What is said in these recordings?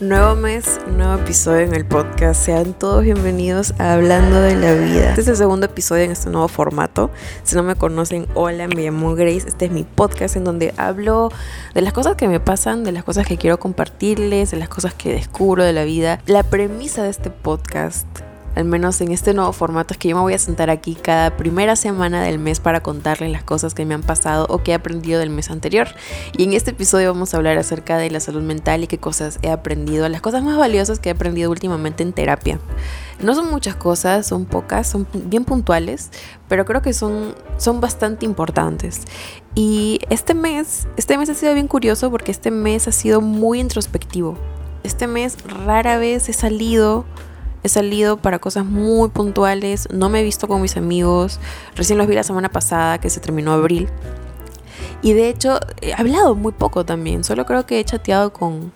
Nuevo mes, nuevo episodio en el podcast. Sean todos bienvenidos a Hablando de la Vida. Este es el segundo episodio en este nuevo formato. Si no me conocen, hola, me llamo Grace. Este es mi podcast en donde hablo de las cosas que me pasan, de las cosas que quiero compartirles, de las cosas que descubro de la vida. La premisa de este podcast al menos en este nuevo formato, es que yo me voy a sentar aquí cada primera semana del mes para contarles las cosas que me han pasado o que he aprendido del mes anterior. Y en este episodio vamos a hablar acerca de la salud mental y qué cosas he aprendido, las cosas más valiosas que he aprendido últimamente en terapia. No son muchas cosas, son pocas, son bien puntuales, pero creo que son, son bastante importantes. Y este mes, este mes ha sido bien curioso porque este mes ha sido muy introspectivo. Este mes rara vez he salido He salido para cosas muy puntuales, no me he visto con mis amigos, recién los vi la semana pasada que se terminó abril. Y de hecho he hablado muy poco también, solo creo que he chateado con,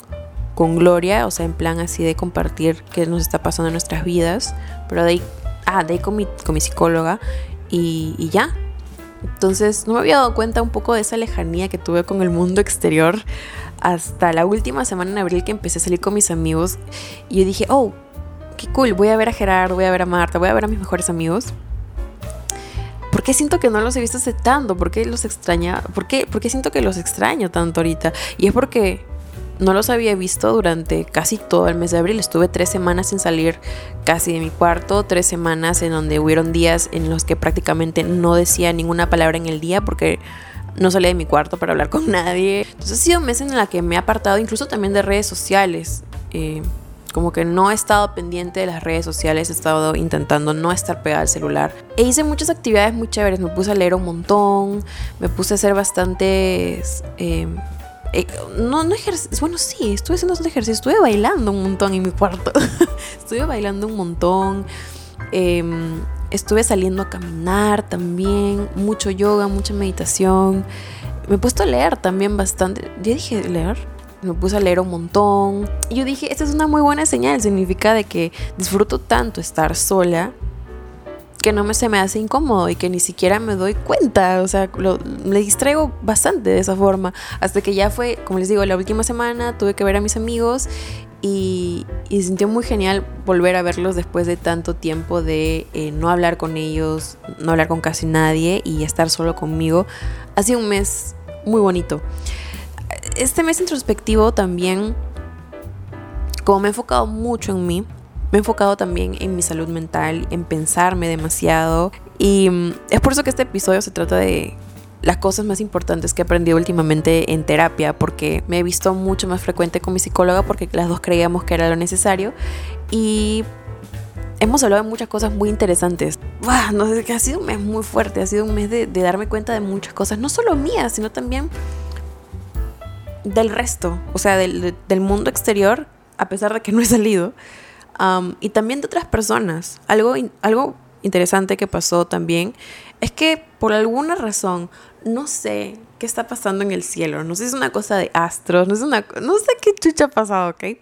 con Gloria, o sea, en plan así de compartir qué nos está pasando en nuestras vidas, pero de ahí, ah, de ahí con, mi, con mi psicóloga y, y ya. Entonces no me había dado cuenta un poco de esa lejanía que tuve con el mundo exterior hasta la última semana en abril que empecé a salir con mis amigos y yo dije, oh, qué cool, voy a ver a Gerardo, voy a ver a Marta, voy a ver a mis mejores amigos. ¿Por qué siento que no los he visto hace tanto? ¿Por qué los extraña? ¿Por qué, ¿Por qué siento que los extraño tanto ahorita? Y es porque no los había visto durante casi todo el mes de abril. Estuve tres semanas sin salir casi de mi cuarto, tres semanas en donde hubieron días en los que prácticamente no decía ninguna palabra en el día porque no salía de mi cuarto para hablar con nadie. Entonces ha sido un mes en el que me he apartado incluso también de redes sociales. Eh, como que no he estado pendiente de las redes sociales, he estado intentando no estar pegada al celular. E hice muchas actividades muy chéveres, me puse a leer un montón, me puse a hacer bastantes... Em, eh, no, no ejercicio, bueno sí, estuve haciendo bastante ejercicio, estuve bailando un montón en mi cuarto, estuve bailando un montón, em, estuve saliendo a caminar también, mucho yoga, mucha meditación, me he puesto a leer también bastante, ya dije leer, me puse a leer un montón. Y yo dije, esta es una muy buena señal, significa de que disfruto tanto estar sola que no me, se me hace incómodo y que ni siquiera me doy cuenta, o sea, lo, me distraigo bastante de esa forma, hasta que ya fue, como les digo, la última semana tuve que ver a mis amigos y, y sintió muy genial volver a verlos después de tanto tiempo de eh, no hablar con ellos, no hablar con casi nadie y estar solo conmigo. Ha sido un mes muy bonito este mes introspectivo también, como me he enfocado mucho en mí, me he enfocado también en mi salud mental, en pensarme demasiado. Y mm, es por eso que este episodio se trata de las cosas más importantes que he aprendido últimamente en terapia, porque me he visto mucho más frecuente con mi psicóloga, porque las dos creíamos que era lo necesario. Y hemos hablado de muchas cosas muy interesantes. no sé, que ha sido un mes muy fuerte, ha sido un mes de, de darme cuenta de muchas cosas, no solo mías, sino también del resto, o sea, del, mundo exterior, a pesar de que no he salido, y también de otras personas. Algo, algo interesante que pasó también es que por alguna razón, no sé qué está pasando en el cielo, no sé si es una cosa de astros, no, es una, no sé qué chucha ha pasado, ¿ok?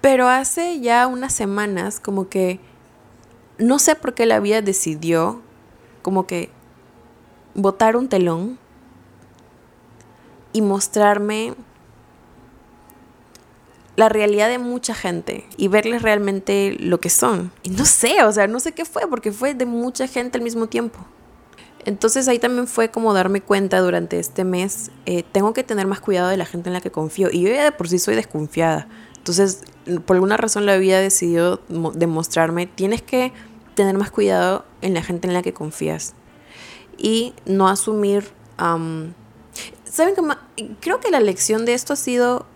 Pero hace ya unas semanas como que no sé por qué la vida decidió como que botar un telón y mostrarme la realidad de mucha gente y verles realmente lo que son. Y no sé, o sea, no sé qué fue, porque fue de mucha gente al mismo tiempo. Entonces ahí también fue como darme cuenta durante este mes, eh, tengo que tener más cuidado de la gente en la que confío. Y yo ya de por sí soy desconfiada. Entonces, por alguna razón la vida decidido demostrarme, tienes que tener más cuidado en la gente en la que confías. Y no asumir... ¿Saben qué? Creo que la lección de esto ha sido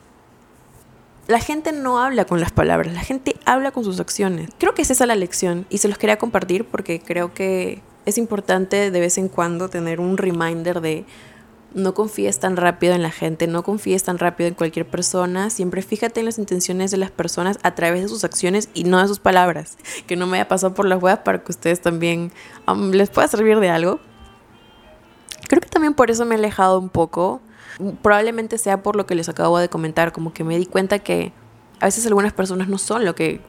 la gente no habla con las palabras, la gente habla con sus acciones. Creo que es esa la lección y se los quería compartir porque creo que es importante de vez en cuando tener un reminder de no confíes tan rápido en la gente, no confíes tan rápido en cualquier persona, siempre fíjate en las intenciones de las personas a través de sus acciones y no de sus palabras. Que no me haya pasado por la web para que ustedes también les pueda servir de algo. Creo que también por eso me he alejado un poco. Probablemente sea por lo que les acabo de comentar, como que me di cuenta que a veces algunas personas no son lo que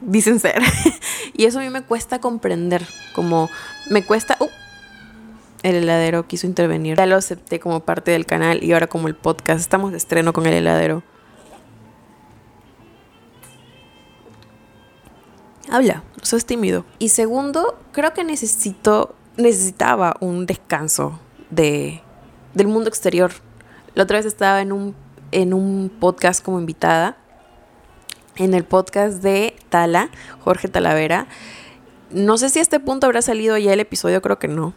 dicen ser. y eso a mí me cuesta comprender, como me cuesta... Uh, el heladero quiso intervenir. Ya lo acepté como parte del canal y ahora como el podcast. Estamos de estreno con el heladero. Habla, sos tímido. Y segundo, creo que necesito, necesitaba un descanso de, del mundo exterior. La otra vez estaba en un, en un podcast como invitada, en el podcast de Tala, Jorge Talavera. No sé si a este punto habrá salido ya el episodio, creo que no.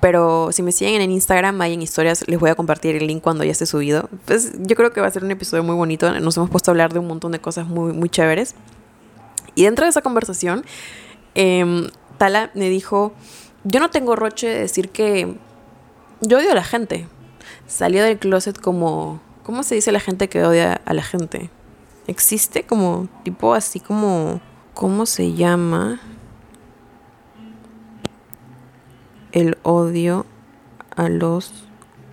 Pero si me siguen en Instagram, hay en historias, les voy a compartir el link cuando ya esté subido. Pues yo creo que va a ser un episodio muy bonito. Nos hemos puesto a hablar de un montón de cosas muy, muy chéveres. Y dentro de esa conversación, em, Tala me dijo, yo no tengo roche de decir que yo odio a la gente. Salió del closet como, ¿cómo se dice la gente que odia a la gente? Existe como tipo así como, ¿cómo se llama? El odio a los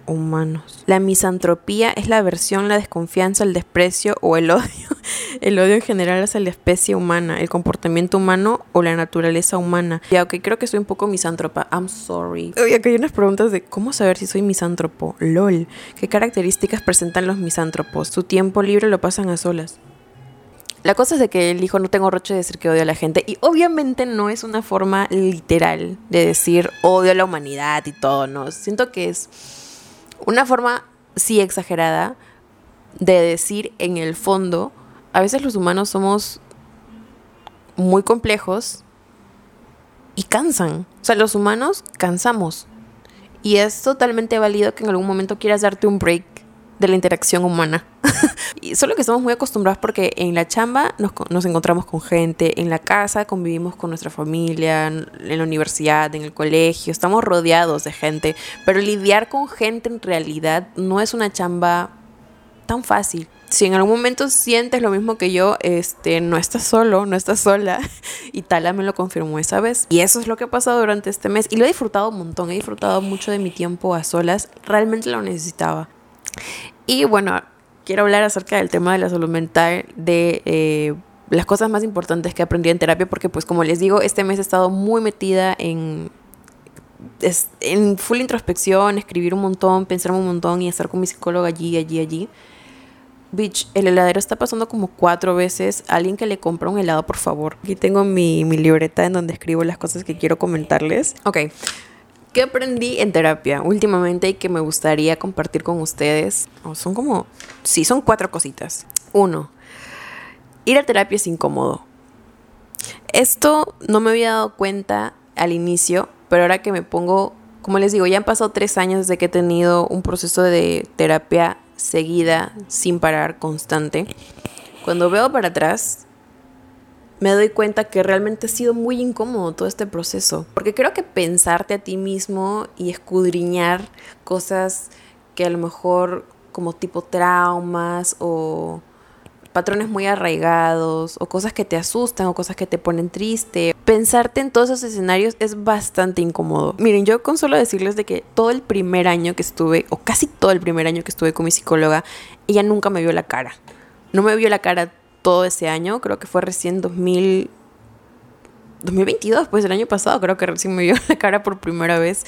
humanos. La misantropía es la aversión, la desconfianza, el desprecio o el odio. El odio en general hacia la especie humana, el comportamiento humano o la naturaleza humana. Ya, ok, creo que soy un poco misántropa. I'm sorry. Oye, acá hay unas preguntas de cómo saber si soy misántropo. LOL. ¿Qué características presentan los misántropos? Su tiempo libre lo pasan a solas. La cosa es de que el hijo no tengo roche de decir que odio a la gente y obviamente no es una forma literal de decir odio a la humanidad y todo, no. Siento que es una forma, sí, exagerada de decir en el fondo, a veces los humanos somos muy complejos y cansan. O sea, los humanos cansamos. Y es totalmente válido que en algún momento quieras darte un break de la interacción humana. y solo que estamos muy acostumbrados porque en la chamba nos, encontramos con gente, en la casa convivimos con nuestra familia, en la universidad, en el colegio, estamos rodeados de gente, pero lidiar con gente en realidad no es una chamba tan fácil. Si en algún momento sientes lo mismo que yo, este, no estás solo, no estás sola. Y Tala me lo confirmó esa vez. Y eso es lo que ha pasado durante este mes. Y lo he disfrutado un montón. He disfrutado mucho de mi tiempo a solas. Realmente lo necesitaba. Y bueno, quiero hablar acerca del tema de la salud mental, de eh, las cosas más importantes que aprendí en terapia, porque pues como les digo, este mes he estado muy metida en, en full introspección, escribir un montón, pensar un montón y estar con mi psicóloga allí, allí, allí. Bitch, el heladero está pasando como cuatro veces. Alguien que le compra un helado, por favor. Aquí tengo mi, mi libreta en donde escribo las cosas que quiero comentarles. Ok. ¿Qué aprendí en terapia últimamente y que me gustaría compartir con ustedes? son como, sí, son cuatro cositas. Uno, ir a terapia es incómodo. Esto no me había dado cuenta al inicio, pero ahora que me pongo, como les digo, ya han pasado tres años desde que he tenido un proceso de terapia seguida, sin parar, constante. Cuando veo para atrás, me doy cuenta que realmente ha sido muy incómodo todo este proceso. Porque creo que pensarte a ti mismo y escudriñar cosas que a lo mejor como tipo traumas o patrones muy arraigados o cosas que te asustan o cosas que te ponen triste. Pensarte en todos esos escenarios es bastante incómodo. Miren, yo con solo decirles de que todo el primer año que estuve, o casi todo el primer año que estuve con mi psicóloga, ella nunca me vio la cara. No me vio la cara todo ese año, creo que fue recién 2000, 2022, pues el año pasado creo que recién me vio la cara por primera vez,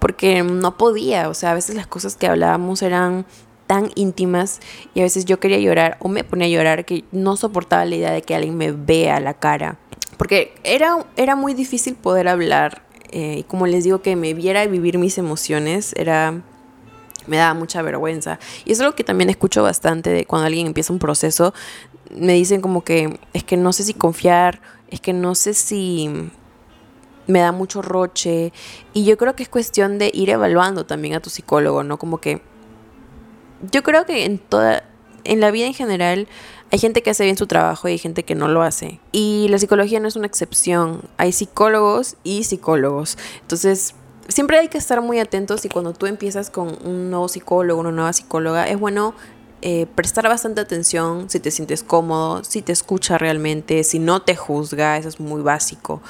porque no podía, o sea, a veces las cosas que hablábamos eran tan íntimas y a veces yo quería llorar o me ponía a llorar que no soportaba la idea de que alguien me vea la cara, porque era, era muy difícil poder hablar eh, y como les digo que me viera vivir mis emociones era me daba mucha vergüenza. Y es algo que también escucho bastante de cuando alguien empieza un proceso, me dicen como que es que no sé si confiar, es que no sé si me da mucho roche. Y yo creo que es cuestión de ir evaluando también a tu psicólogo, ¿no? Como que yo creo que en toda, en la vida en general, hay gente que hace bien su trabajo y hay gente que no lo hace. Y la psicología no es una excepción. Hay psicólogos y psicólogos. Entonces, siempre hay que estar muy atentos y cuando tú empiezas con un nuevo psicólogo, una nueva psicóloga, es bueno eh, prestar bastante atención si te sientes cómodo, si te escucha realmente, si no te juzga, eso es muy básico.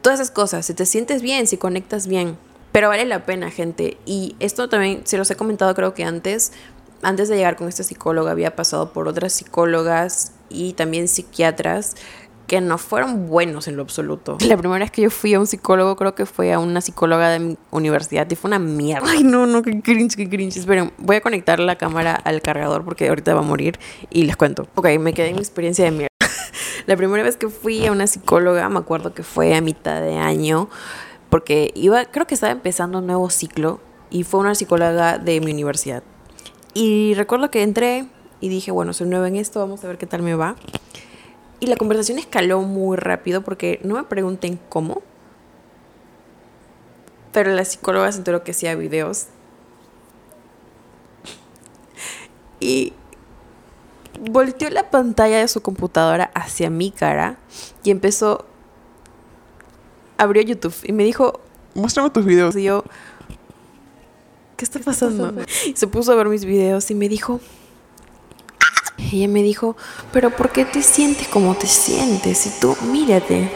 Todas esas cosas, si te sientes bien, si conectas bien. Pero vale la pena, gente. Y esto también, se los he comentado creo que antes, antes de llegar con esta psicóloga había pasado por otras psicólogas y también psiquiatras que no fueron buenos en lo absoluto. La primera vez que yo fui a un psicólogo, creo que fue a una psicóloga de mi universidad y fue una mierda. Ay, no, no, qué cringe, qué cringe. Esperen, voy a conectar la cámara al cargador porque ahorita va a morir y les cuento. Ok, me quedé en mi experiencia de mierda. la primera vez que fui a una psicóloga, me acuerdo que fue a mitad de año, porque iba, creo que estaba empezando un nuevo ciclo y fue una psicóloga de mi universidad. Y recuerdo que entré y dije, bueno, soy nueva en esto, vamos a ver qué tal me va. Y la conversación escaló muy rápido porque no me pregunten cómo, pero la psicóloga se enteró que hacía videos. Y volteó la pantalla de su computadora hacia mi cara y empezó. Abrió YouTube y me dijo: Muéstrame tus videos. Y yo, ¿qué está pasando? Y se puso a ver mis videos y me dijo: ella me dijo, pero ¿por qué te sientes como te sientes? Y tú, mírate.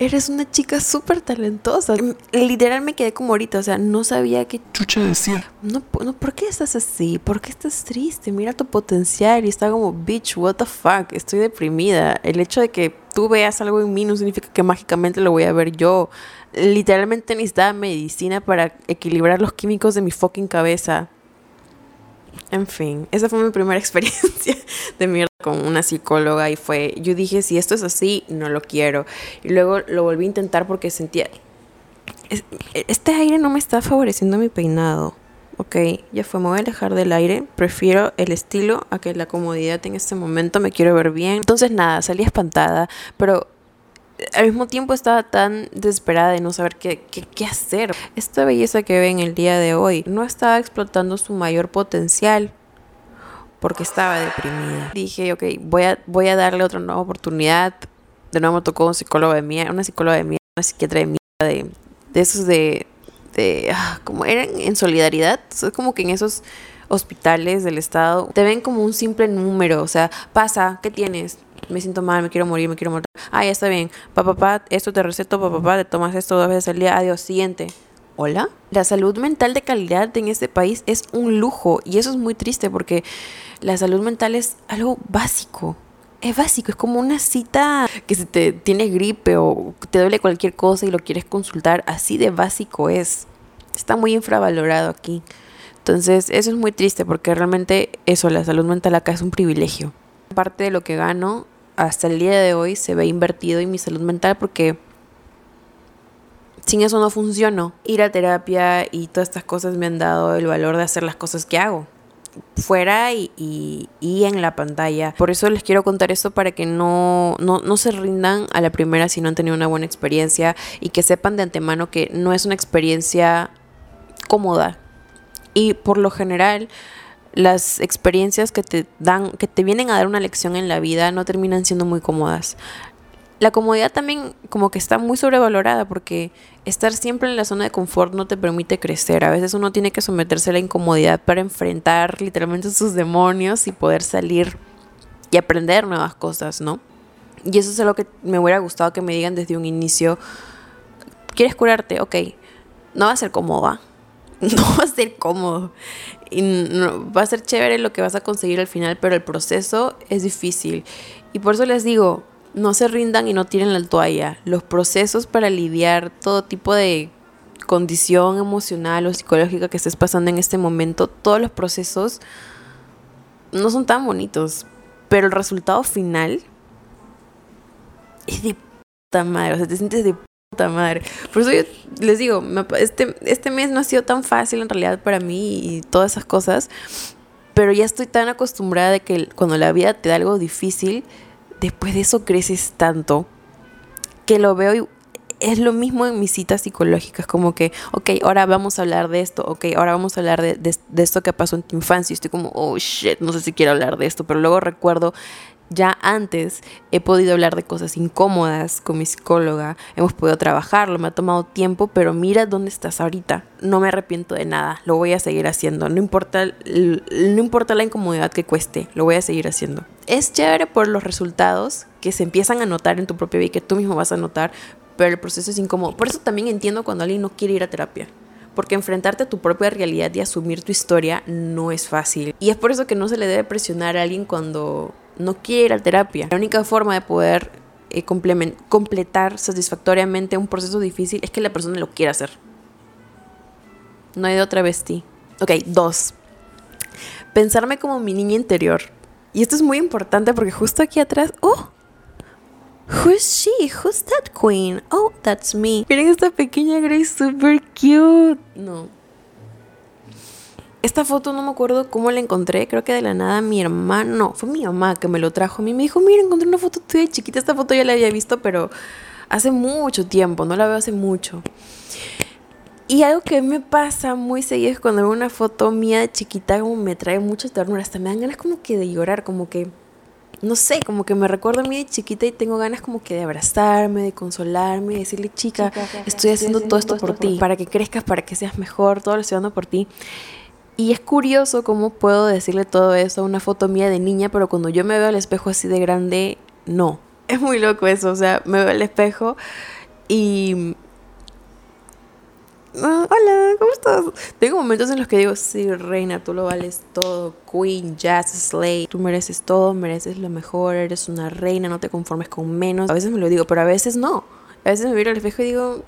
Eres una chica súper talentosa. Literal me quedé como ahorita, o sea, no sabía qué chucha decía. No, no, ¿por qué estás así? ¿Por qué estás triste? Mira tu potencial y está como, bitch, what the fuck, estoy deprimida. El hecho de que tú veas algo en mí no significa que mágicamente lo voy a ver yo. Literalmente necesitaba medicina para equilibrar los químicos de mi fucking cabeza. En fin, esa fue mi primera experiencia de mierda con una psicóloga y fue, yo dije, si esto es así, no lo quiero. Y luego lo volví a intentar porque sentía, este aire no me está favoreciendo mi peinado. Ok, ya fue, me voy a alejar del aire. Prefiero el estilo a que la comodidad en este momento. Me quiero ver bien. Entonces, nada, salí espantada. Pero al mismo tiempo estaba tan desesperada de no saber qué, qué, hacer. Esta belleza que ven el día de hoy no estaba explotando su mayor potencial porque estaba deprimida. Dije, ok, voy a, voy a darle otra nueva oportunidad. De nuevo me tocó un psicólogo de mía, una psicóloga de mía, una psiquiatra de mía, de, de esos de, de, ah, como eran en solidaridad. Es como que en esos hospitales del estado te ven como un simple número, o sea, pasa, ¿qué tienes? Me siento mal, me quiero morir, me quiero morir. Ah, ya está bien. Papá, papá, esto te receto, papá, papá, te tomas esto dos veces al día. Adiós, siguiente. Hola. La salud mental de calidad en este país es un lujo y eso es muy triste porque la salud mental es algo básico. Es básico, es como una cita que si te tienes gripe o te duele cualquier cosa y lo quieres consultar, así de básico es. Está muy infravalorado aquí. Entonces, eso es muy triste porque realmente eso, la salud mental acá es un privilegio. Parte de lo que gano hasta el día de hoy se ve invertido en mi salud mental porque sin eso no funciono. Ir a terapia y todas estas cosas me han dado el valor de hacer las cosas que hago fuera y, y, en la pantalla. Por eso les quiero contar esto para que no, no, no, se rindan a la primera si no han tenido una buena experiencia y que sepan de antemano que no es una experiencia cómoda. Y por lo general las experiencias que te dan, que te vienen a dar una lección en la vida, no terminan siendo muy cómodas. La comodidad también como que está muy sobrevalorada porque estar siempre en la zona de confort no te permite crecer. A veces uno tiene que someterse a la incomodidad para enfrentar literalmente sus demonios y poder salir y aprender nuevas cosas, ¿no? Y eso es lo que me hubiera gustado que me digan desde un inicio. ¿Quieres curarte? Ok. No va a ser cómoda. No va a ser cómodo y no, va a ser chévere lo que vas a conseguir al final, pero el proceso es difícil. Y por eso les digo, no se rindan y no tiren la toalla. Los procesos para lidiar todo tipo de condición emocional o psicológica que estés pasando en este momento, todos los procesos no son tan bonitos, pero el resultado final es de puta madre, o sea, te sientes de madre. Por eso yo les digo, este, este mes no ha sido tan fácil en realidad para mí y todas esas cosas, pero ya estoy tan acostumbrada de que cuando la vida te da algo difícil, después de eso creces tanto que lo veo y es lo mismo en mis citas psicológicas, como que, ok, ahora vamos a hablar de esto, ok, ahora vamos a hablar de, de esto que pasó en tu infancia. Y estoy como, oh shit, no sé si quiero hablar de esto, pero luego recuerdo ya antes he podido hablar de cosas incómodas con mi psicóloga, hemos podido trabajarlo, me ha tomado tiempo, pero mira dónde estás ahorita. No me arrepiento de nada, lo voy a seguir haciendo. No importa, no importa la incomodidad que cueste, lo voy a seguir haciendo. Es chévere por los resultados que se empiezan a notar en tu propia vida y que tú mismo vas a notar, pero el proceso es incómodo. Por eso también entiendo cuando alguien no quiere ir a terapia porque enfrentarte a tu propia realidad y asumir tu historia no es fácil. Y es por eso que no se le debe presionar a alguien cuando no quiere ir a terapia. La única forma de poder eh, completar satisfactoriamente un proceso difícil es que la persona lo quiera hacer. No hay de otra bestia. Ok, dos. Pensarme como mi niña interior. Y esto es muy importante porque justo aquí atrás. ¡Oh! Who's she? Who's that queen? Oh, that's me. Miren esta pequeña Grace super cute. No. Esta foto no me acuerdo cómo la encontré. Creo que de la nada mi hermano. Fue mi mamá que me lo trajo a mí. Me dijo, mira, encontré una foto tuya chiquita. Esta foto ya la había visto, pero hace mucho tiempo. No la veo hace mucho. Y algo que me pasa muy seguido es cuando veo una foto mía de chiquita, como me trae mucha ternura. Hasta me dan ganas como que de llorar, como que no sé, como que me recuerdo a mí de chiquita y tengo ganas como que de abrazarme, de consolarme, de decirle, chica, estoy haciendo todo esto por ti, para que crezcas, para que seas mejor, todo lo estoy dando por ti. Y es curioso cómo puedo decirle todo eso a una foto mía de niña, pero cuando yo me veo al espejo así de grande, no. Es muy loco eso, o sea, me veo al espejo y Ah, hola, ¿cómo estás? Tengo momentos en los que digo, sí, reina, tú lo vales todo, queen, jazz, slay, tú mereces todo, mereces lo mejor, eres una reina, no te conformes con menos. A veces me lo digo, pero a veces no. A veces me miro al espejo y digo,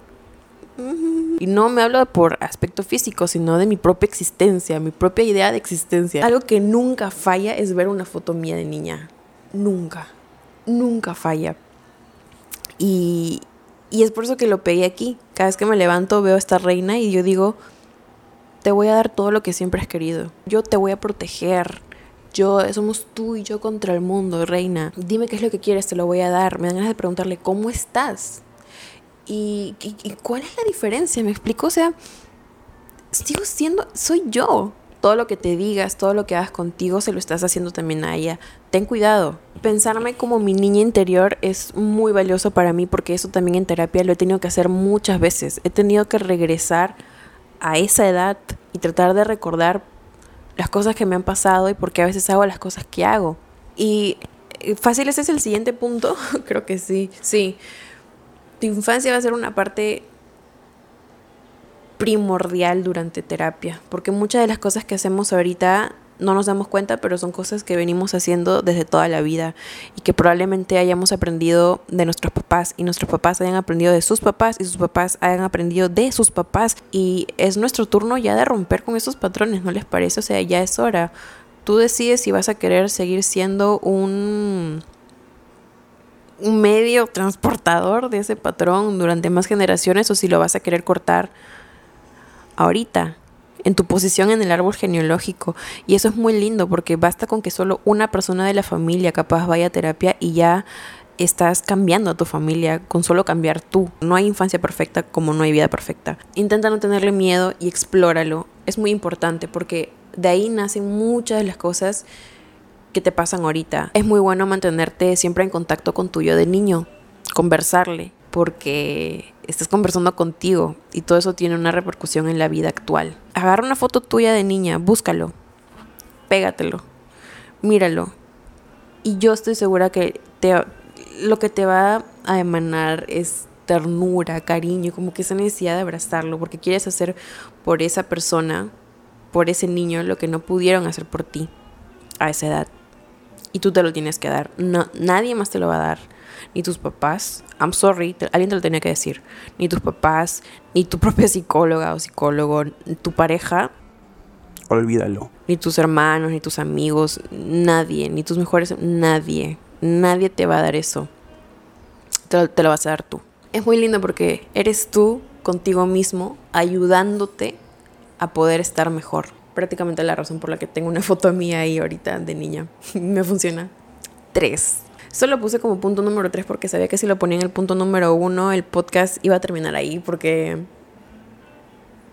y no me hablo por aspecto físico, sino de mi propia existencia, mi propia idea de existencia. Algo que nunca falla es ver una foto mía de niña. Nunca. Nunca falla. Y, y es por eso que lo pegué aquí. Cada vez que me levanto veo a esta reina y yo digo, te voy a dar todo lo que siempre has querido. Yo te voy a proteger. Yo, somos tú y yo contra el mundo, reina. Dime qué es lo que quieres, te lo voy a dar. Me dan ganas de preguntarle, ¿cómo estás? ¿Y, y cuál es la diferencia? ¿Me explico? O sea, sigo siendo, soy yo todo lo que te digas, todo lo que hagas contigo, se lo estás haciendo también a ella. Ten cuidado. Pensarme como mi niña interior es muy valioso para mí porque eso también en terapia lo he tenido que hacer muchas veces. He tenido que regresar a esa edad y tratar de recordar las cosas que me han pasado y por qué a veces hago las cosas que hago. Y eh, fácil, ese es el siguiente punto. Creo que sí. Sí. Tu infancia va a ser una parte primordial durante terapia, porque muchas de las cosas que hacemos ahorita no nos damos cuenta, pero son cosas que venimos haciendo desde toda la vida y que probablemente hayamos aprendido de nuestros papás y nuestros papás hayan aprendido de sus papás y sus papás hayan aprendido de sus papás y es nuestro turno ya de romper con esos patrones, ¿no les parece? O sea, ya es hora. Tú decides si vas a querer seguir siendo un un medio transportador de ese patrón durante más generaciones o si lo vas a querer cortar ahorita, en tu posición en el árbol genealógico. Y eso es muy lindo porque basta con que solo una persona de la familia capaz vaya a terapia y ya estás cambiando a tu familia con solo cambiar tú. No hay infancia perfecta como no hay vida perfecta. Intenta no tenerle miedo y explóralo. Es muy importante porque de ahí nacen muchas de las cosas que te pasan ahorita. Es muy bueno mantenerte siempre en contacto con tu yo de niño, conversarle, porque estás conversando contigo y todo eso tiene una repercusión en la vida actual. Agarra una foto tuya de niña, búscalo, pégatelo, míralo. Y yo estoy segura que te, lo que te va a emanar es ternura, cariño, como que esa necesidad de abrazarlo, porque quieres hacer por esa persona, por ese niño, lo que no pudieron hacer por ti a esa edad. Y tú te lo tienes que dar. No, nadie más te lo va a dar ni tus papás, I'm sorry, alguien te lo tenía que decir, ni tus papás, ni tu propia psicóloga o psicólogo, tu pareja. Olvídalo. Ni tus hermanos, ni tus amigos, nadie, ni tus mejores, nadie, nadie te va a dar eso. Te, te lo vas a dar tú. Es muy lindo porque eres tú contigo mismo ayudándote a poder estar mejor. Prácticamente la razón por la que tengo una foto mía ahí ahorita de niña. Me funciona. Tres. Solo lo puse como punto número 3 porque sabía que si lo ponía en el punto número 1 el podcast iba a terminar ahí porque...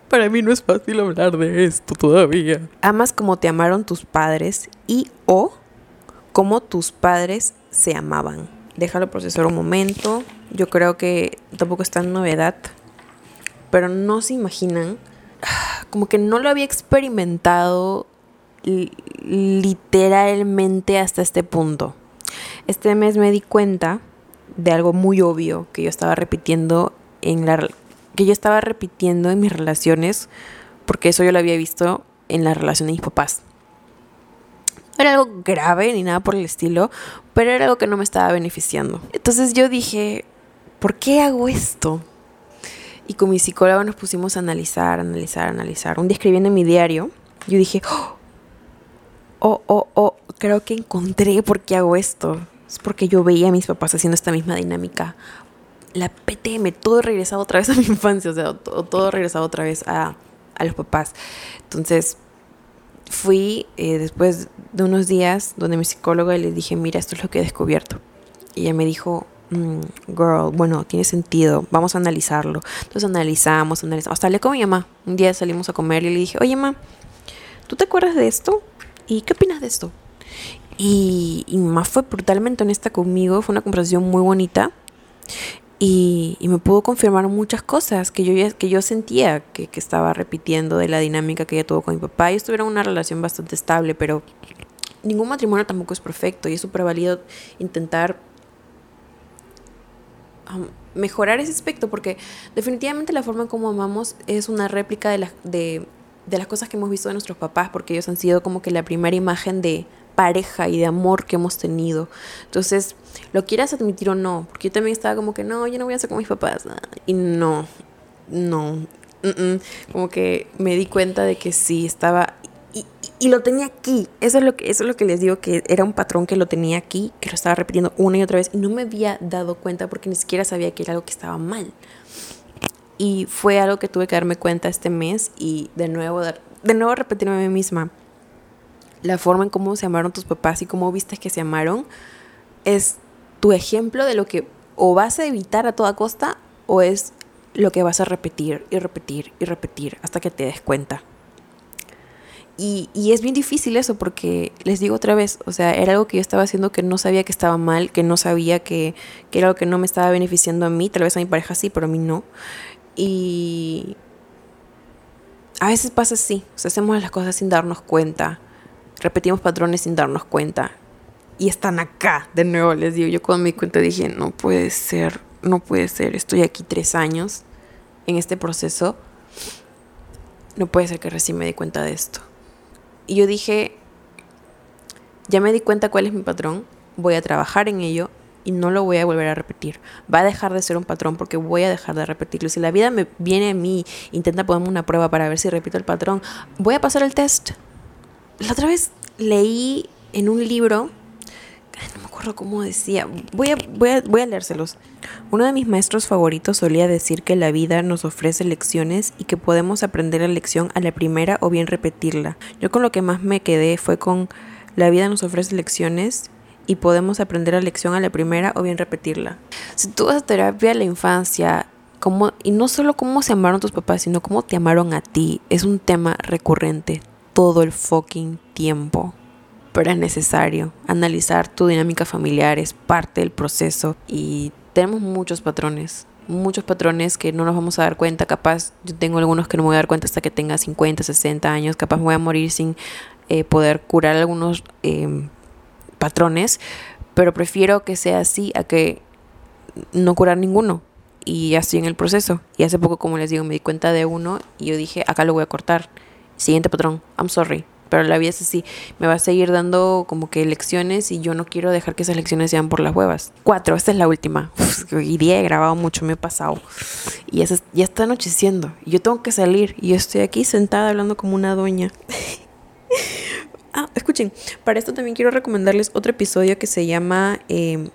Para mí no es fácil hablar de esto todavía. Amas como te amaron tus padres y o como tus padres se amaban. Déjalo procesar un momento. Yo creo que tampoco está en novedad. Pero no se imaginan. Como que no lo había experimentado literalmente hasta este punto. Este mes me di cuenta de algo muy obvio que yo estaba repitiendo en la que yo estaba repitiendo en mis relaciones, porque eso yo lo había visto en la relación de mis papás. era algo grave ni nada por el estilo, pero era algo que no me estaba beneficiando. Entonces yo dije, ¿por qué hago esto? Y con mi psicólogo nos pusimos a analizar, analizar, analizar. Un día escribiendo en mi diario, yo dije, oh, oh, oh, oh creo que encontré por qué hago esto. Es porque yo veía a mis papás haciendo esta misma dinámica. La PTM, todo regresado otra vez a mi infancia, o sea, todo, todo regresado otra vez a, a los papás. Entonces, fui eh, después de unos días donde mi psicóloga le dije, mira, esto es lo que he descubierto. Y ella me dijo, mm, girl, bueno, tiene sentido, vamos a analizarlo. Entonces analizamos, analizamos. Hasta hablé con mi mamá. Un día salimos a comer y le dije, oye, mamá, ¿tú te acuerdas de esto? ¿Y qué opinas de esto? Y, y mi mamá fue brutalmente honesta conmigo, fue una conversación muy bonita. Y, me pudo confirmar muchas cosas que yo, que yo sentía que, que, estaba repitiendo de la dinámica que ella tuvo con mi papá. Ellos tuvieron una relación bastante estable, pero ningún matrimonio tampoco es perfecto y es súper válido intentar um, mejorar ese aspecto porque definitivamente la forma como amamos es una réplica de, la, de, de las cosas que hemos visto de nuestros papás porque ellos han sido como que la primera imagen de pareja y de amor que hemos tenido. Entonces, lo quieras admitir o no, porque yo también estaba como que no, yo no voy a ser como mis papás. Y no, no, como que me di cuenta de que sí, estaba... Y, lo tenía aquí. Eso es, lo que, eso es lo que les digo, que era un patrón que lo tenía aquí, que lo estaba repitiendo una y otra vez y no me había dado cuenta porque ni siquiera sabía que era algo que estaba mal. Y fue algo que tuve que darme cuenta este mes y de nuevo, de nuevo repetirme a mí misma la forma en cómo se amaron tus papás y cómo viste que se amaron es tu ejemplo de lo que o vas a evitar a toda costa o es lo que vas a repetir y repetir y repetir hasta que te des cuenta. Y, y, es bien difícil eso porque les digo otra vez, o sea, era algo que yo estaba haciendo que no sabía que estaba mal, que no sabía que, que era algo que no me estaba beneficiando a mí, tal vez a mi pareja sí, pero a mí no. Y a veces pasa así, o sea, hacemos las cosas sin darnos cuenta repetimos patrones sin darnos cuenta. Y están acá, de nuevo les digo, yo cuando me di cuenta dije, no puede ser, no puede ser, estoy aquí tres años en este proceso, no puede ser que recién me di cuenta de esto. Y yo dije, ya me di cuenta cuál es mi patrón, voy a trabajar en ello y no lo voy a volver a repetir. Va a dejar de ser un patrón porque voy a dejar de repetirlo. Si la vida me viene a mí, intenta ponerme una prueba para ver si repito el patrón, voy a pasar el test la otra vez leí en un libro, no me acuerdo cómo decía, voy a, voy, a, voy a leérselos. Uno de mis maestros favoritos solía decir que la vida nos ofrece lecciones y que podemos aprender la lección a la primera o bien repetirla. Yo con lo que más me quedé fue con la vida nos ofrece lecciones y podemos aprender la lección a la primera o bien repetirla. Si tú vas a terapia de la infancia, como, y no solo cómo se amaron tus papás, sino cómo te amaron a ti, es un tema recurrente todo el fucking tiempo. Pero es necesario. Analizar tu dinámica familiar es parte del proceso y tenemos muchos patrones. Muchos patrones que no nos vamos a dar cuenta. Capaz yo tengo algunos que no me voy a dar cuenta hasta que tenga 50, 60 años. Capaz me voy a morir sin eh, poder curar algunos em, patrones. Pero prefiero que sea así a que no curar ninguno y así en el proceso. Y hace poco, como les digo, me di cuenta de uno y yo dije, acá lo voy a cortar. Siguiente patrón, I'm sorry, pero la vida es así. Me va a seguir dando como que lecciones y yo no quiero dejar que esas lecciones sean por las huevas. Cuatro, esta es la última. y día he grabado mucho, me he pasado. Y ya, está anocheciendo. Y yo tengo que salir. Y estoy aquí sentada hablando como una doña. ah, escuchen, para esto también quiero recomendarles otro episodio que se llama... Eh,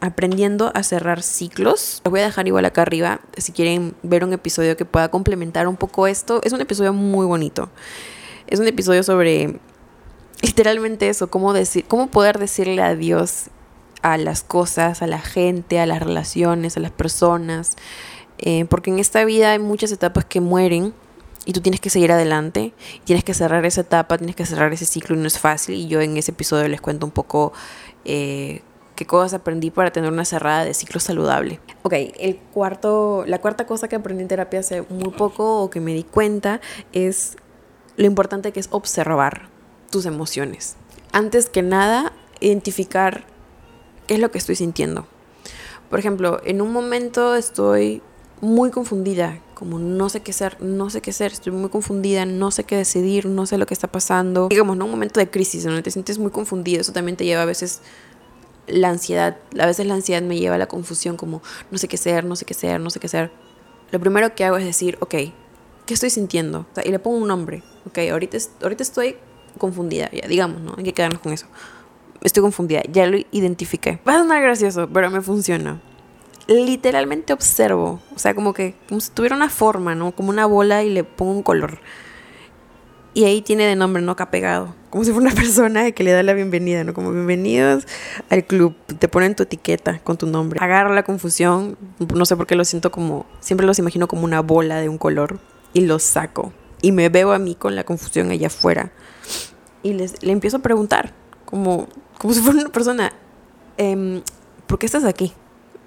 aprendiendo a cerrar ciclos. Los voy a dejar igual acá arriba si quieren ver un episodio que pueda complementar un poco esto. Es un episodio muy bonito. Es un episodio sobre literalmente eso, cómo decir, cómo poder decirle adiós a las cosas, a la gente, a las relaciones, a las personas. Eh, porque en esta vida hay muchas etapas que mueren y tú tienes que seguir adelante, tienes que cerrar esa etapa, tienes que cerrar ese ciclo y no es fácil. Y yo en ese episodio les cuento un poco eh, qué cosas aprendí para tener una cerrada de ciclo saludable. Ok, el cuarto, la cuarta cosa que aprendí en terapia hace muy poco o que me di cuenta es lo importante que es observar tus emociones. Antes que nada, identificar qué es lo que estoy sintiendo. Por ejemplo, en un momento estoy muy confundida como no sé qué hacer, no sé qué hacer, estoy muy confundida, no sé qué decidir, no sé lo que está pasando. Digamos, ¿no? Un momento de crisis donde te sientes muy confundida, eso también te lleva a veces la ansiedad, a veces la ansiedad me lleva a la confusión, como no sé qué hacer, no sé qué hacer, no sé qué hacer. Lo primero que hago es decir, ok, ¿qué estoy sintiendo? y le pongo un nombre, ok, ahorita, ahorita estoy confundida, ya, digamos, ¿no? Hay que quedarnos con eso. Estoy confundida, ya lo identifiqué. Va a sonar gracioso, pero me funciona. Literalmente observo, o sea, como que como si tuviera una forma, ¿no? Como una bola y le pongo un color. Y ahí tiene de nombre, ¿no? pegado Como si fuera una persona que le da la bienvenida, ¿no? Como bienvenidos al club. Te ponen tu etiqueta con tu nombre. Agarro la confusión. No sé por qué lo siento como. Siempre los imagino como una bola de un color. Y los saco. Y me veo a mí con la confusión allá afuera. Y les, le empiezo a preguntar. Como, como si fuera una persona. Em, ¿Por qué estás aquí?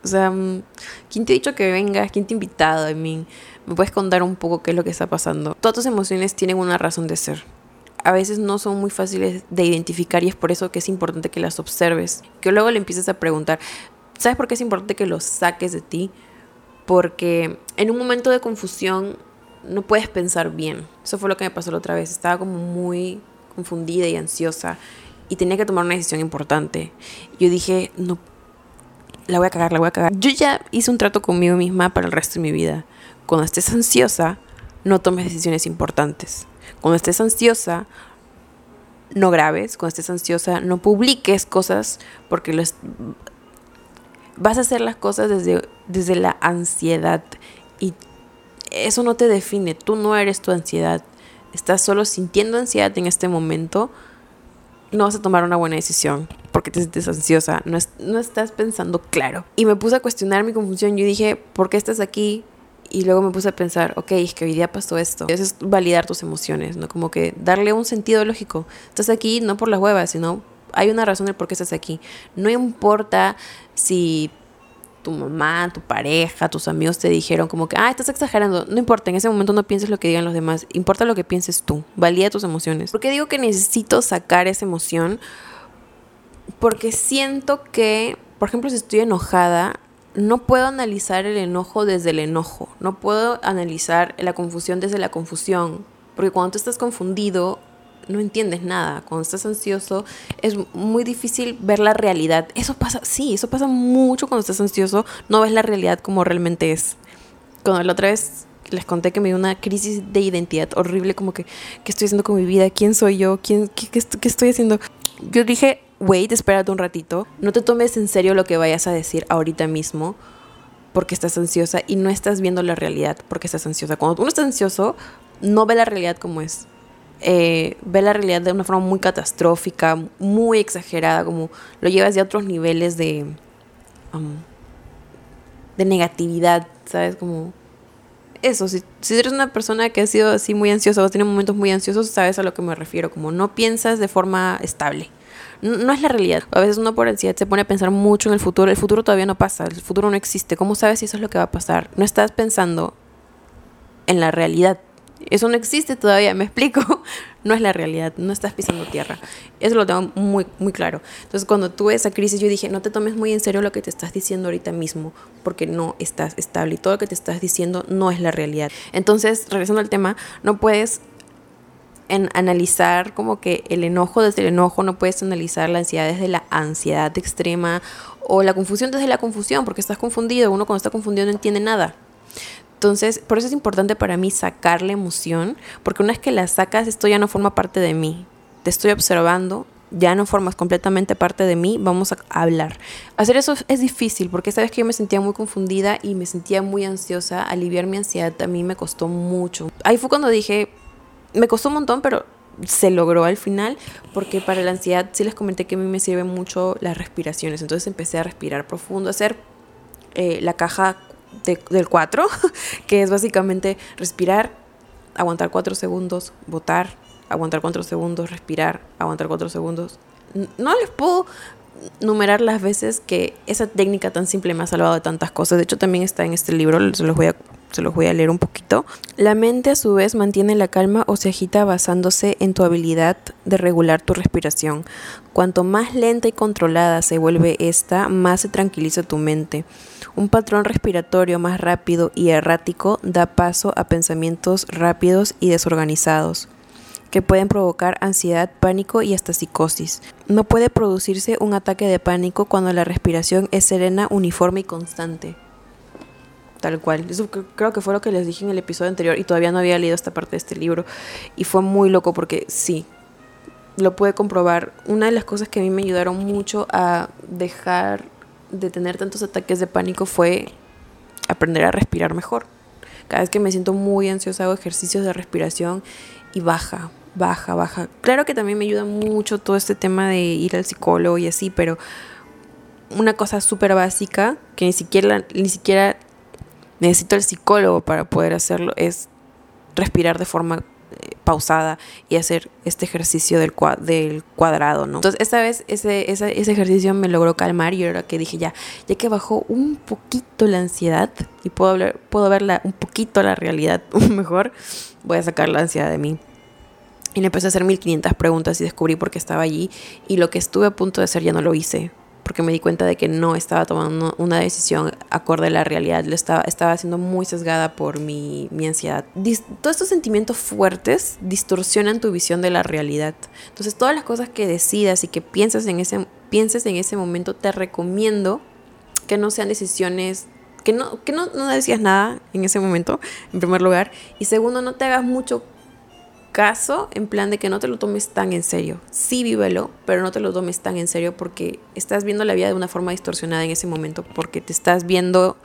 O sea, mm, ¿quién te ha dicho que vengas? ¿Quién te ha invitado? I mean, ¿me puedes contar un poco qué es lo que está pasando? Todas tus emociones tienen una razón de ser. A veces no son muy fáciles de identificar y es por eso que es importante que las observes. Que luego le empieces a preguntar, ¿sabes por qué es importante que los saques de ti? Porque en un momento de confusión no puedes pensar bien. Eso fue lo que me pasó la otra vez. Estaba como muy confundida y ansiosa y tenía que tomar una decisión importante. Yo dije, no la voy a cagar, la voy a cagar. Yo ya hice un trato conmigo misma para el resto de mi vida. Cuando estés ansiosa, no tomes decisiones importantes. Cuando estés ansiosa, no grabes. Cuando estés ansiosa, no publiques cosas porque los, vas a hacer las cosas desde, desde la ansiedad. Y eso no te define. Tú no eres tu ansiedad. Estás solo sintiendo ansiedad en este momento no vas a tomar una buena decisión porque te sientes ansiosa, no, no estás pensando claro. Y me puse a cuestionar mi confusión, yo dije, ¿por qué estás aquí? Y luego me puse a pensar, ok, es que día pasó esto. Eso es validar tus emociones, ¿no? Como que darle un sentido lógico. Estás aquí no por las huevas, sino hay una razón de por qué estás aquí. No importa si tu mamá, tu pareja, tus amigos te dijeron como que, ah, estás exagerando. No importa, en ese momento no pienses lo que digan los demás, importa lo que pienses tú, valía tus emociones. ¿Por qué digo que necesito sacar esa emoción? Porque siento que, por ejemplo, si estoy enojada, no puedo analizar el enojo desde el enojo, no puedo analizar la confusión desde la confusión, porque cuando tú estás confundido, no entiendes nada. Cuando estás ansioso es muy difícil ver la realidad. Eso pasa, sí, eso pasa mucho cuando estás ansioso, no ves la realidad como realmente es. Cuando la otra vez les conté que me dio una crisis de identidad horrible, como que, ¿qué estoy haciendo con mi vida? ¿Quién soy yo? ¿Quién, qué, qué estoy haciendo? Yo dije, wait, espérate un ratito, no te tomes en serio lo que vayas a decir ahorita mismo porque estás ansiosa y no estás viendo la realidad porque estás ansiosa. Cuando uno está ansioso, no ve la realidad como es eh, ve la realidad de una forma muy catastrófica, muy exagerada, como lo llevas de otros niveles de, um, de negatividad, ¿sabes? Como eso, si, si eres una persona que ha sido así muy ansiosa o tiene momentos muy ansiosos, sabes a lo que me refiero, como no piensas de forma estable. No, no, es la realidad. A veces uno por ansiedad se pone a pensar mucho en el futuro. El futuro todavía no pasa, el futuro no existe. ¿Cómo sabes si eso es lo que va a pasar? No estás pensando en la realidad. Eso no existe todavía, me explico. No es la realidad, no estás pisando tierra. Eso lo tengo muy, muy claro. Entonces, cuando tuve esa crisis, yo dije, no te tomes muy en serio lo que te estás diciendo ahorita mismo, porque no estás estable y todo lo que te estás diciendo no es la realidad. Entonces, regresando al tema, no puedes en analizar como que el enojo desde el enojo, no puedes analizar la ansiedad desde la ansiedad extrema o la confusión desde la confusión, porque estás confundido, uno cuando está confundido no entiende nada. Entonces, por eso es importante para mí sacar la emoción, porque una vez que la sacas, esto ya no forma parte de mí. Te estoy observando, ya no formas completamente parte de mí, vamos a hablar. Hacer eso es difícil, porque sabes que yo me sentía muy confundida y me sentía muy ansiosa. Aliviar mi ansiedad a mí me costó mucho. Ahí fue cuando dije, me costó un montón, pero se logró al final, porque para la ansiedad sí les comenté que a mí me sirven mucho las respiraciones. Entonces empecé a respirar profundo, a hacer eh, la caja del 4, que es básicamente respirar, aguantar 4 segundos, votar, aguantar 4 segundos, respirar, aguantar 4 segundos. No les puedo numerar las veces que esa técnica tan simple me ha salvado de tantas cosas. De hecho, también está en este libro, se los voy a se los voy a leer un poquito. La mente a su vez mantiene la calma o se agita basándose en tu habilidad de regular tu respiración. Cuanto más lenta y controlada se vuelve esta, más se tranquiliza tu mente. Un patrón respiratorio más rápido y errático da paso a pensamientos rápidos y desorganizados que pueden provocar ansiedad, pánico y hasta psicosis. No puede producirse un ataque de pánico cuando la respiración es serena, uniforme y constante. Tal cual. Eso creo que fue lo que les dije en el episodio anterior y todavía no había leído esta parte de este libro. Y fue muy loco porque sí, lo pude comprobar. Una de las cosas que a mí me ayudaron mucho a dejar de tener tantos ataques de pánico fue aprender a respirar mejor. Cada vez que me siento muy ansiosa hago ejercicios de respiración y baja, baja, baja. Claro que también me ayuda mucho todo este tema de ir al psicólogo y así, pero una cosa súper básica que ni siquiera, ni siquiera necesito el psicólogo para poder hacerlo es respirar de forma eh, pausada y hacer este ejercicio del, cuadrado, ¿no? Entonces, esta vez ese, ejercicio me logró calmar y ahora que dije ya, ya que bajó un poquito la ansiedad y puedo, hablar, puedo verla un poquito la realidad mejor, voy a sacar la ansiedad de mí. Y le empecé a hacer 1500 preguntas y descubrí por qué estaba allí y lo que estuve a punto de hacer ya no lo hice porque me di cuenta de que no estaba tomando una decisión acorde a la realidad, lo estaba, estaba siendo muy sesgada por mi, mi ansiedad. todos estos sentimientos fuertes distorsionan tu visión de la realidad. Entonces todas las cosas que decidas y que piensas en ese, pienses en ese momento, te recomiendo que no sean decisiones que no, que no, no decías nada en ese momento, en primer lugar. Y segundo, no te hagas mucho caso en plan de que no te lo tomes tan en serio. Sí vívelo, pero no te lo tomes tan en serio porque estás viendo la vida de una forma distorsionada en ese momento, porque te estás viendo,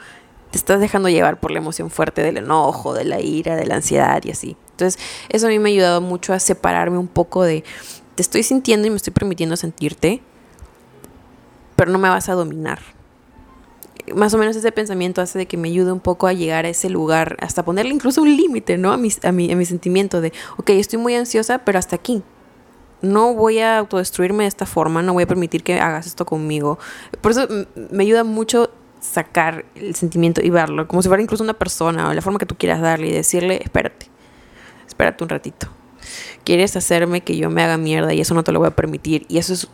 te estás dejando llevar por la emoción fuerte del enojo, de la ira, de la ansiedad y así. Entonces, eso a mí me ha ayudado mucho a separarme un poco de, te estoy sintiendo y me estoy permitiendo sentirte, pero no me vas a dominar más o menos ese pensamiento hace de que me ayude un poco a llegar a ese lugar, hasta ponerle incluso un límite, ¿no? A mi, a, mi, a mi sentimiento de, ok, estoy muy ansiosa, pero hasta aquí. No voy a autodestruirme de esta forma, no voy a permitir que hagas esto conmigo. Por eso me ayuda mucho sacar el sentimiento y verlo, como si fuera incluso una persona o la forma que tú quieras darle y decirle, espérate, espérate un ratito. Quieres hacerme que yo me haga mierda y eso no te lo voy a permitir. Y eso es,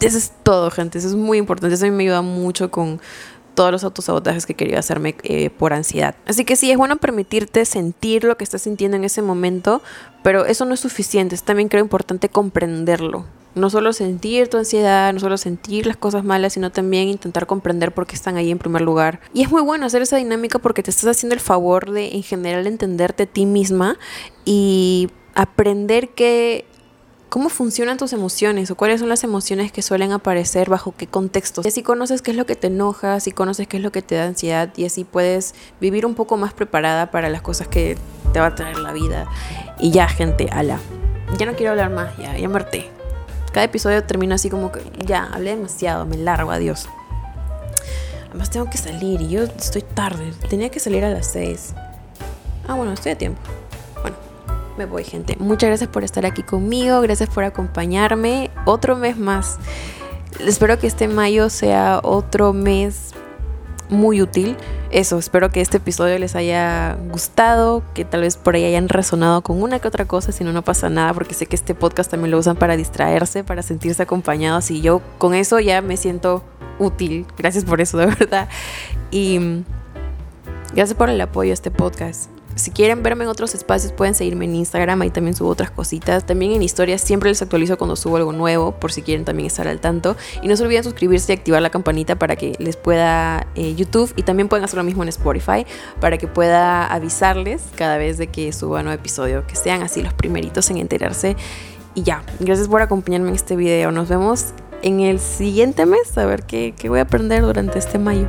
eso es todo, gente. Eso es muy importante. Eso a mí me ayuda mucho con todos los autosabotajes que quería hacerme eh, por ansiedad. Así que sí, es bueno permitirte sentir lo que estás sintiendo en ese momento, pero eso no es suficiente, es también creo importante comprenderlo. No solo sentir tu ansiedad, no solo sentir las cosas malas, sino también intentar comprender por qué están ahí en primer lugar. Y es muy bueno hacer esa dinámica porque te estás haciendo el favor de en general entenderte a ti misma y aprender que cómo funcionan tus emociones o cuáles son las emociones que suelen aparecer bajo qué contextos. Y así conoces qué es lo que te enoja, así conoces qué es lo que te da ansiedad y así puedes vivir un poco más preparada para las cosas que te va a traer la vida. Y ya, gente, ala. Ya no quiero hablar más, ya, ya muerte. Cada episodio termina así como que ya, hablé demasiado, me largo, adiós. Además tengo que salir y yo estoy tarde. Tenía que salir a las 6. Ah, bueno, estoy a tiempo me voy, gente. Muchas gracias por estar aquí conmigo, gracias por acompañarme otro mes más. Espero que este mayo sea otro mes muy útil. Eso, espero que este episodio les haya gustado, que tal vez por ahí hayan resonado con una que otra cosa, si no, no pasa nada, porque sé que este podcast también lo usan para distraerse, para sentirse acompañados y yo con eso ya me siento útil. Gracias por eso, de verdad. Y gracias por el apoyo a este podcast. Si quieren verme en otros espacios pueden seguirme en Instagram, ahí también subo otras cositas. También en historias siempre les actualizo cuando subo algo nuevo, por si quieren también estar al tanto. Y no se olviden suscribirse y activar la campanita para que les pueda eh, YouTube y también pueden hacer lo mismo en Spotify para que pueda avisarles cada vez de que suba nuevo episodio, que sean así los primeritos en enterarse. Y ya, gracias por acompañarme en este video. Nos vemos en el siguiente mes a ver qué, qué voy a aprender durante este mayo.